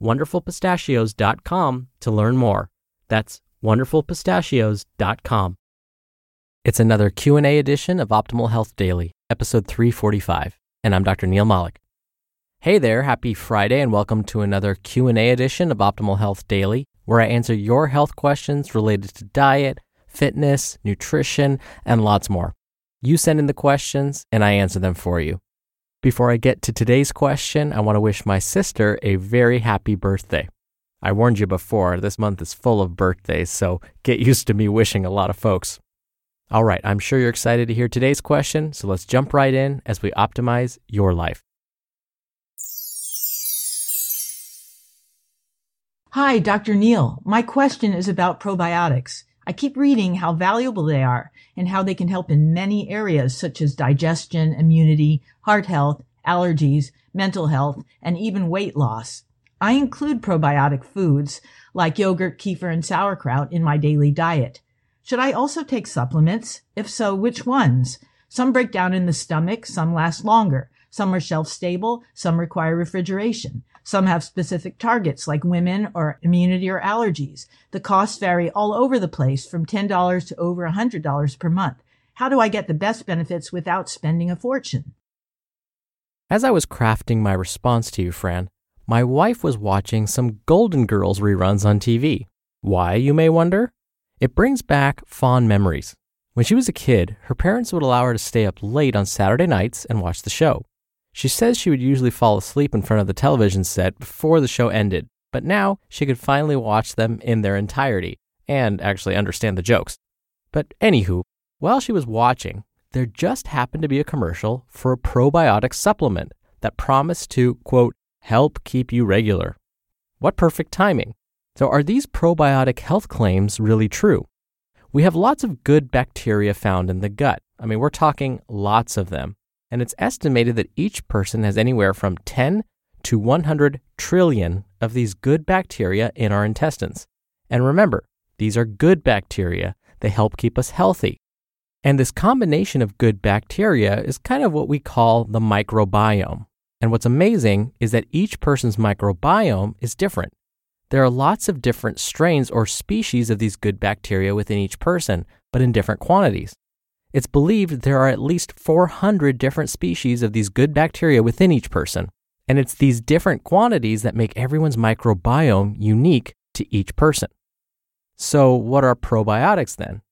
wonderfulpistachios.com to learn more. That's wonderfulpistachios.com. It's another Q&A edition of Optimal Health Daily, episode 345, and I'm Dr. Neal Malik. Hey there, happy Friday and welcome to another Q&A edition of Optimal Health Daily, where I answer your health questions related to diet, fitness, nutrition, and lots more. You send in the questions and I answer them for you. Before I get to today's question, I want to wish my sister a very happy birthday. I warned you before, this month is full of birthdays, so get used to me wishing a lot of folks. All right, I'm sure you're excited to hear today's question, so let's jump right in as we optimize your life. Hi, Dr. Neal. My question is about probiotics. I keep reading how valuable they are and how they can help in many areas such as digestion, immunity, heart health, allergies, mental health, and even weight loss. I include probiotic foods like yogurt, kefir, and sauerkraut in my daily diet. Should I also take supplements? If so, which ones? Some break down in the stomach, some last longer. Some are shelf stable, some require refrigeration. Some have specific targets like women or immunity or allergies. The costs vary all over the place from $10 to over $100 per month. How do I get the best benefits without spending a fortune? As I was crafting my response to you, Fran, my wife was watching some Golden Girls reruns on TV. Why, you may wonder? It brings back fond memories. When she was a kid, her parents would allow her to stay up late on Saturday nights and watch the show. She says she would usually fall asleep in front of the television set before the show ended, but now she could finally watch them in their entirety and actually understand the jokes. But anywho, while she was watching, there just happened to be a commercial for a probiotic supplement that promised to, quote, help keep you regular. What perfect timing. So, are these probiotic health claims really true? We have lots of good bacteria found in the gut. I mean, we're talking lots of them and it's estimated that each person has anywhere from 10 to 100 trillion of these good bacteria in our intestines. And remember, these are good bacteria. They help keep us healthy. And this combination of good bacteria is kind of what we call the microbiome. And what's amazing is that each person's microbiome is different. There are lots of different strains or species of these good bacteria within each person, but in different quantities. It's believed there are at least 400 different species of these good bacteria within each person, and it's these different quantities that make everyone's microbiome unique to each person. So, what are probiotics then?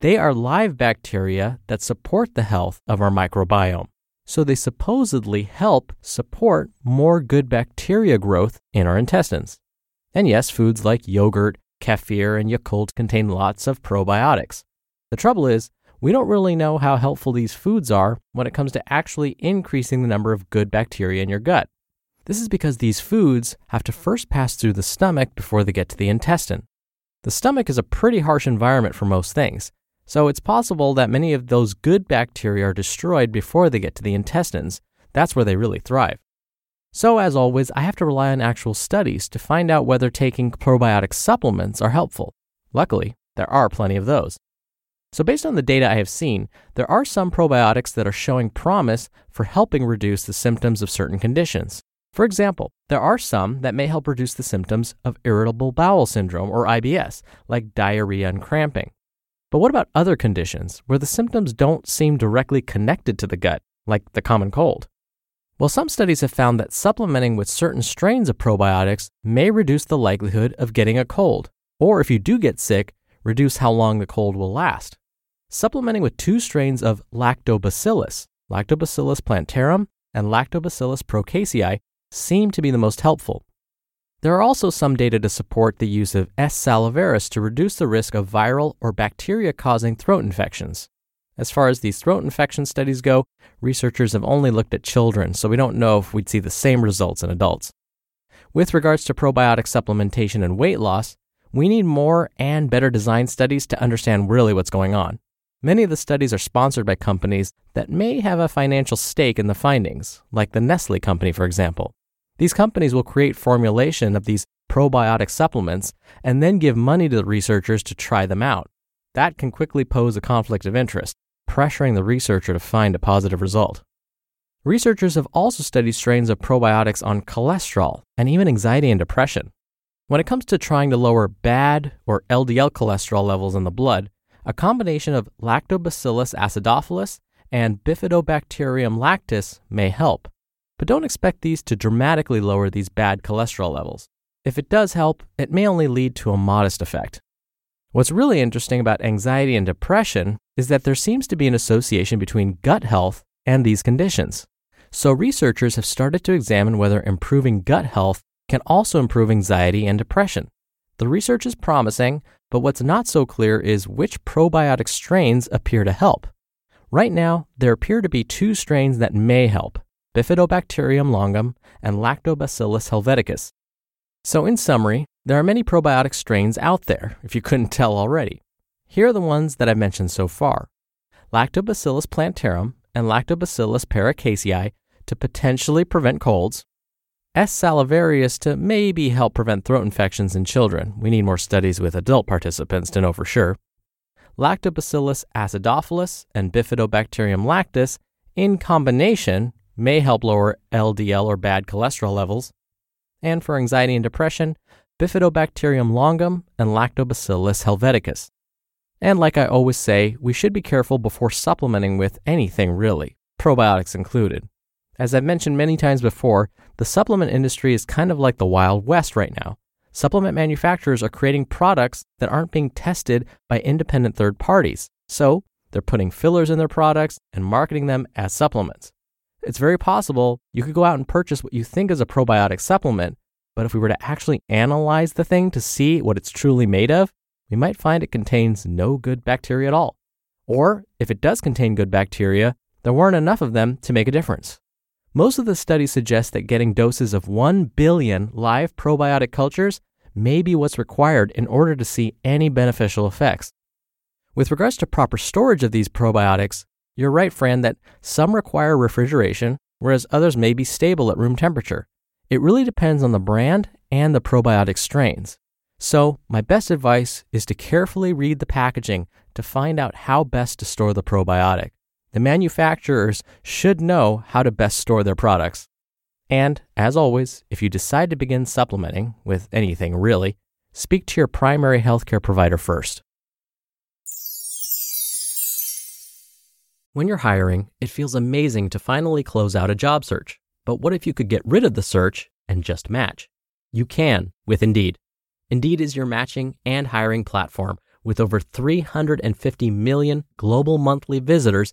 They are live bacteria that support the health of our microbiome. So, they supposedly help support more good bacteria growth in our intestines. And yes, foods like yogurt, kefir, and Yakult contain lots of probiotics. The trouble is, we don't really know how helpful these foods are when it comes to actually increasing the number of good bacteria in your gut. This is because these foods have to first pass through the stomach before they get to the intestine. The stomach is a pretty harsh environment for most things, so it's possible that many of those good bacteria are destroyed before they get to the intestines. That's where they really thrive. So, as always, I have to rely on actual studies to find out whether taking probiotic supplements are helpful. Luckily, there are plenty of those. So, based on the data I have seen, there are some probiotics that are showing promise for helping reduce the symptoms of certain conditions. For example, there are some that may help reduce the symptoms of irritable bowel syndrome or IBS, like diarrhea and cramping. But what about other conditions where the symptoms don't seem directly connected to the gut, like the common cold? Well, some studies have found that supplementing with certain strains of probiotics may reduce the likelihood of getting a cold, or if you do get sick, reduce how long the cold will last. Supplementing with two strains of Lactobacillus, Lactobacillus plantarum and Lactobacillus paracasei, seem to be the most helpful. There are also some data to support the use of S. salivarius to reduce the risk of viral or bacteria causing throat infections. As far as these throat infection studies go, researchers have only looked at children, so we don't know if we'd see the same results in adults. With regards to probiotic supplementation and weight loss, we need more and better design studies to understand really what's going on. Many of the studies are sponsored by companies that may have a financial stake in the findings, like the Nestle company, for example. These companies will create formulation of these probiotic supplements and then give money to the researchers to try them out. That can quickly pose a conflict of interest pressuring the researcher to find a positive result. Researchers have also studied strains of probiotics on cholesterol and even anxiety and depression. When it comes to trying to lower bad or LDL cholesterol levels in the blood, a combination of Lactobacillus acidophilus and Bifidobacterium lactis may help. But don't expect these to dramatically lower these bad cholesterol levels. If it does help, it may only lead to a modest effect. What's really interesting about anxiety and depression is that there seems to be an association between gut health and these conditions. So, researchers have started to examine whether improving gut health can also improve anxiety and depression. The research is promising, but what's not so clear is which probiotic strains appear to help. Right now, there appear to be two strains that may help Bifidobacterium longum and Lactobacillus helveticus. So, in summary, there are many probiotic strains out there, if you couldn't tell already. Here are the ones that I've mentioned so far Lactobacillus plantarum and Lactobacillus paracasei to potentially prevent colds, S. salivarius to maybe help prevent throat infections in children. We need more studies with adult participants to know for sure. Lactobacillus acidophilus and Bifidobacterium lactis in combination may help lower LDL or bad cholesterol levels. And for anxiety and depression, Bifidobacterium longum, and Lactobacillus helveticus. And like I always say, we should be careful before supplementing with anything really, probiotics included. As I've mentioned many times before, the supplement industry is kind of like the Wild West right now. Supplement manufacturers are creating products that aren't being tested by independent third parties. So, they're putting fillers in their products and marketing them as supplements. It's very possible you could go out and purchase what you think is a probiotic supplement, but if we were to actually analyze the thing to see what it's truly made of, we might find it contains no good bacteria at all. Or if it does contain good bacteria, there weren't enough of them to make a difference. Most of the studies suggest that getting doses of 1 billion live probiotic cultures may be what's required in order to see any beneficial effects. With regards to proper storage of these probiotics, you're right, Fran, that some require refrigeration, whereas others may be stable at room temperature. It really depends on the brand and the probiotic strains. So, my best advice is to carefully read the packaging to find out how best to store the probiotic. The manufacturers should know how to best store their products. And, as always, if you decide to begin supplementing with anything really, speak to your primary healthcare provider first. When you're hiring, it feels amazing to finally close out a job search. But what if you could get rid of the search and just match? You can with Indeed. Indeed is your matching and hiring platform with over 350 million global monthly visitors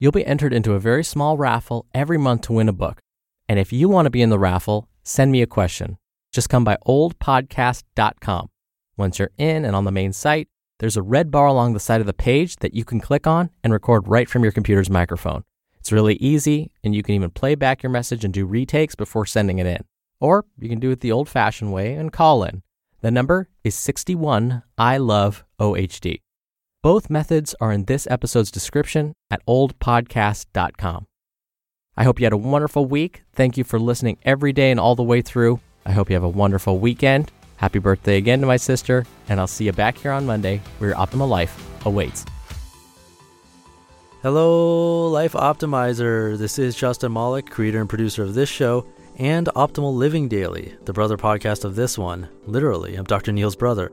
You'll be entered into a very small raffle every month to win a book. And if you want to be in the raffle, send me a question. Just come by oldpodcast.com. Once you're in and on the main site, there's a red bar along the side of the page that you can click on and record right from your computer's microphone. It's really easy, and you can even play back your message and do retakes before sending it in. Or you can do it the old fashioned way and call in. The number is 61 I Love OHD. Both methods are in this episode's description at oldpodcast.com. I hope you had a wonderful week. Thank you for listening every day and all the way through. I hope you have a wonderful weekend. Happy birthday again to my sister, and I'll see you back here on Monday where your optimal life awaits. Hello, Life Optimizer. This is Justin Malik, creator and producer of this show and Optimal Living Daily, the brother podcast of this one. Literally, I'm Dr. Neal's brother.